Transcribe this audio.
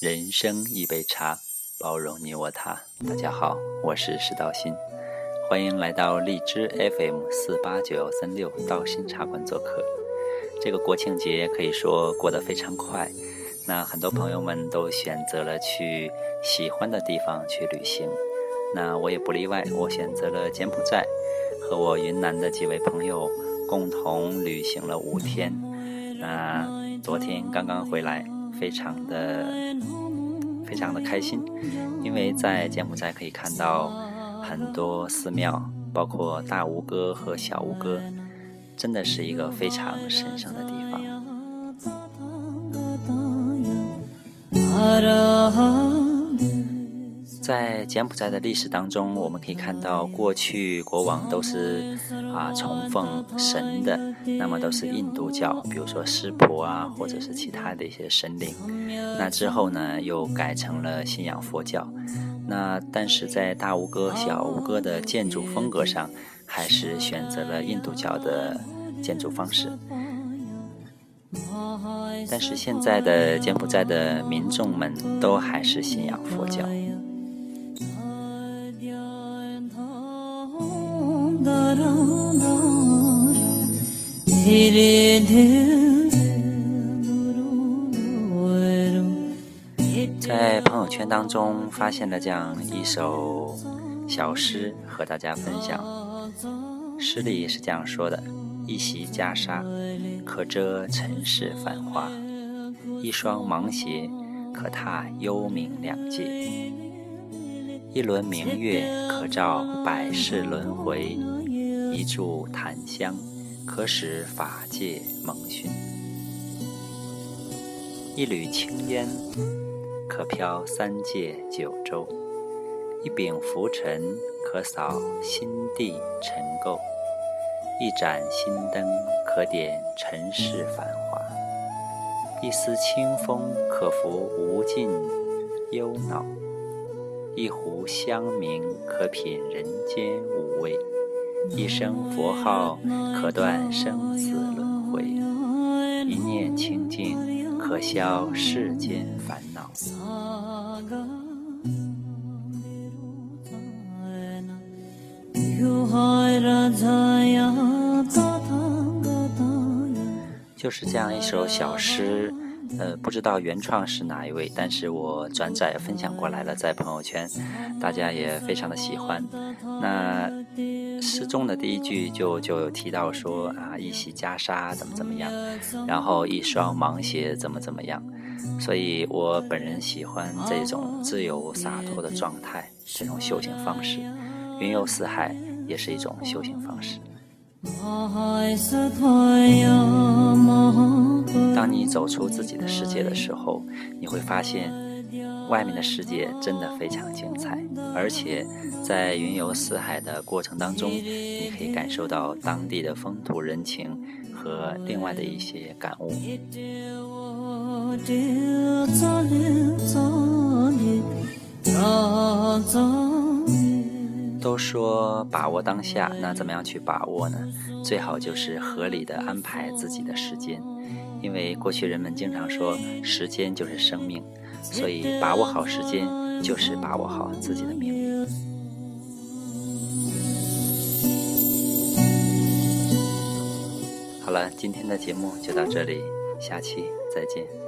人生一杯茶，包容你我他。大家好，我是石道新，欢迎来到荔枝 FM 四八九幺三六道心茶馆做客。这个国庆节可以说过得非常快，那很多朋友们都选择了去喜欢的地方去旅行，那我也不例外，我选择了柬埔寨，和我云南的几位朋友共同旅行了五天。那昨天刚刚回来，非常的非常的开心，因为在柬埔寨可以看到很多寺庙，包括大吴哥和小吴哥，真的是一个非常神圣的地方。在柬埔寨的历史当中，我们可以看到，过去国王都是啊崇奉神的，那么都是印度教，比如说湿婆啊，或者是其他的一些神灵。那之后呢，又改成了信仰佛教。那但是在大吴哥、小吴哥的建筑风格上，还是选择了印度教的建筑方式。但是现在的柬埔寨的民众们都还是信仰佛教。在朋友圈当中发现了这样一首小诗，和大家分享。诗里是这样说的：“一袭袈裟，可遮尘世繁华；一双芒鞋，可踏幽冥两界；一轮明月，可照百世轮回；一炷檀香。”可使法界蒙熏，一缕青烟可飘三界九州；一柄拂尘可扫心地尘垢；一盏心灯可点尘世繁华；一丝清风可拂无尽忧恼；一壶香茗可品人间五味。一声佛号可断生死轮回，一念清净可消世间烦恼。就是这样一首小诗。呃，不知道原创是哪一位，但是我转载分享过来了，在朋友圈，大家也非常的喜欢。那诗中的第一句就就有提到说啊，一袭袈裟怎么怎么样，然后一双芒鞋怎么怎么样，所以我本人喜欢这种自由洒脱的状态，这种修行方式。云游四海也是一种修行方式。当你走出自己的世界的时候，你会发现，外面的世界真的非常精彩。而且，在云游四海的过程当中，你可以感受到当地的风土人情和另外的一些感悟。都说把握当下，那怎么样去把握呢？最好就是合理的安排自己的时间。因为过去人们经常说时间就是生命，所以把握好时间就是把握好自己的命运。好了，今天的节目就到这里，下期再见。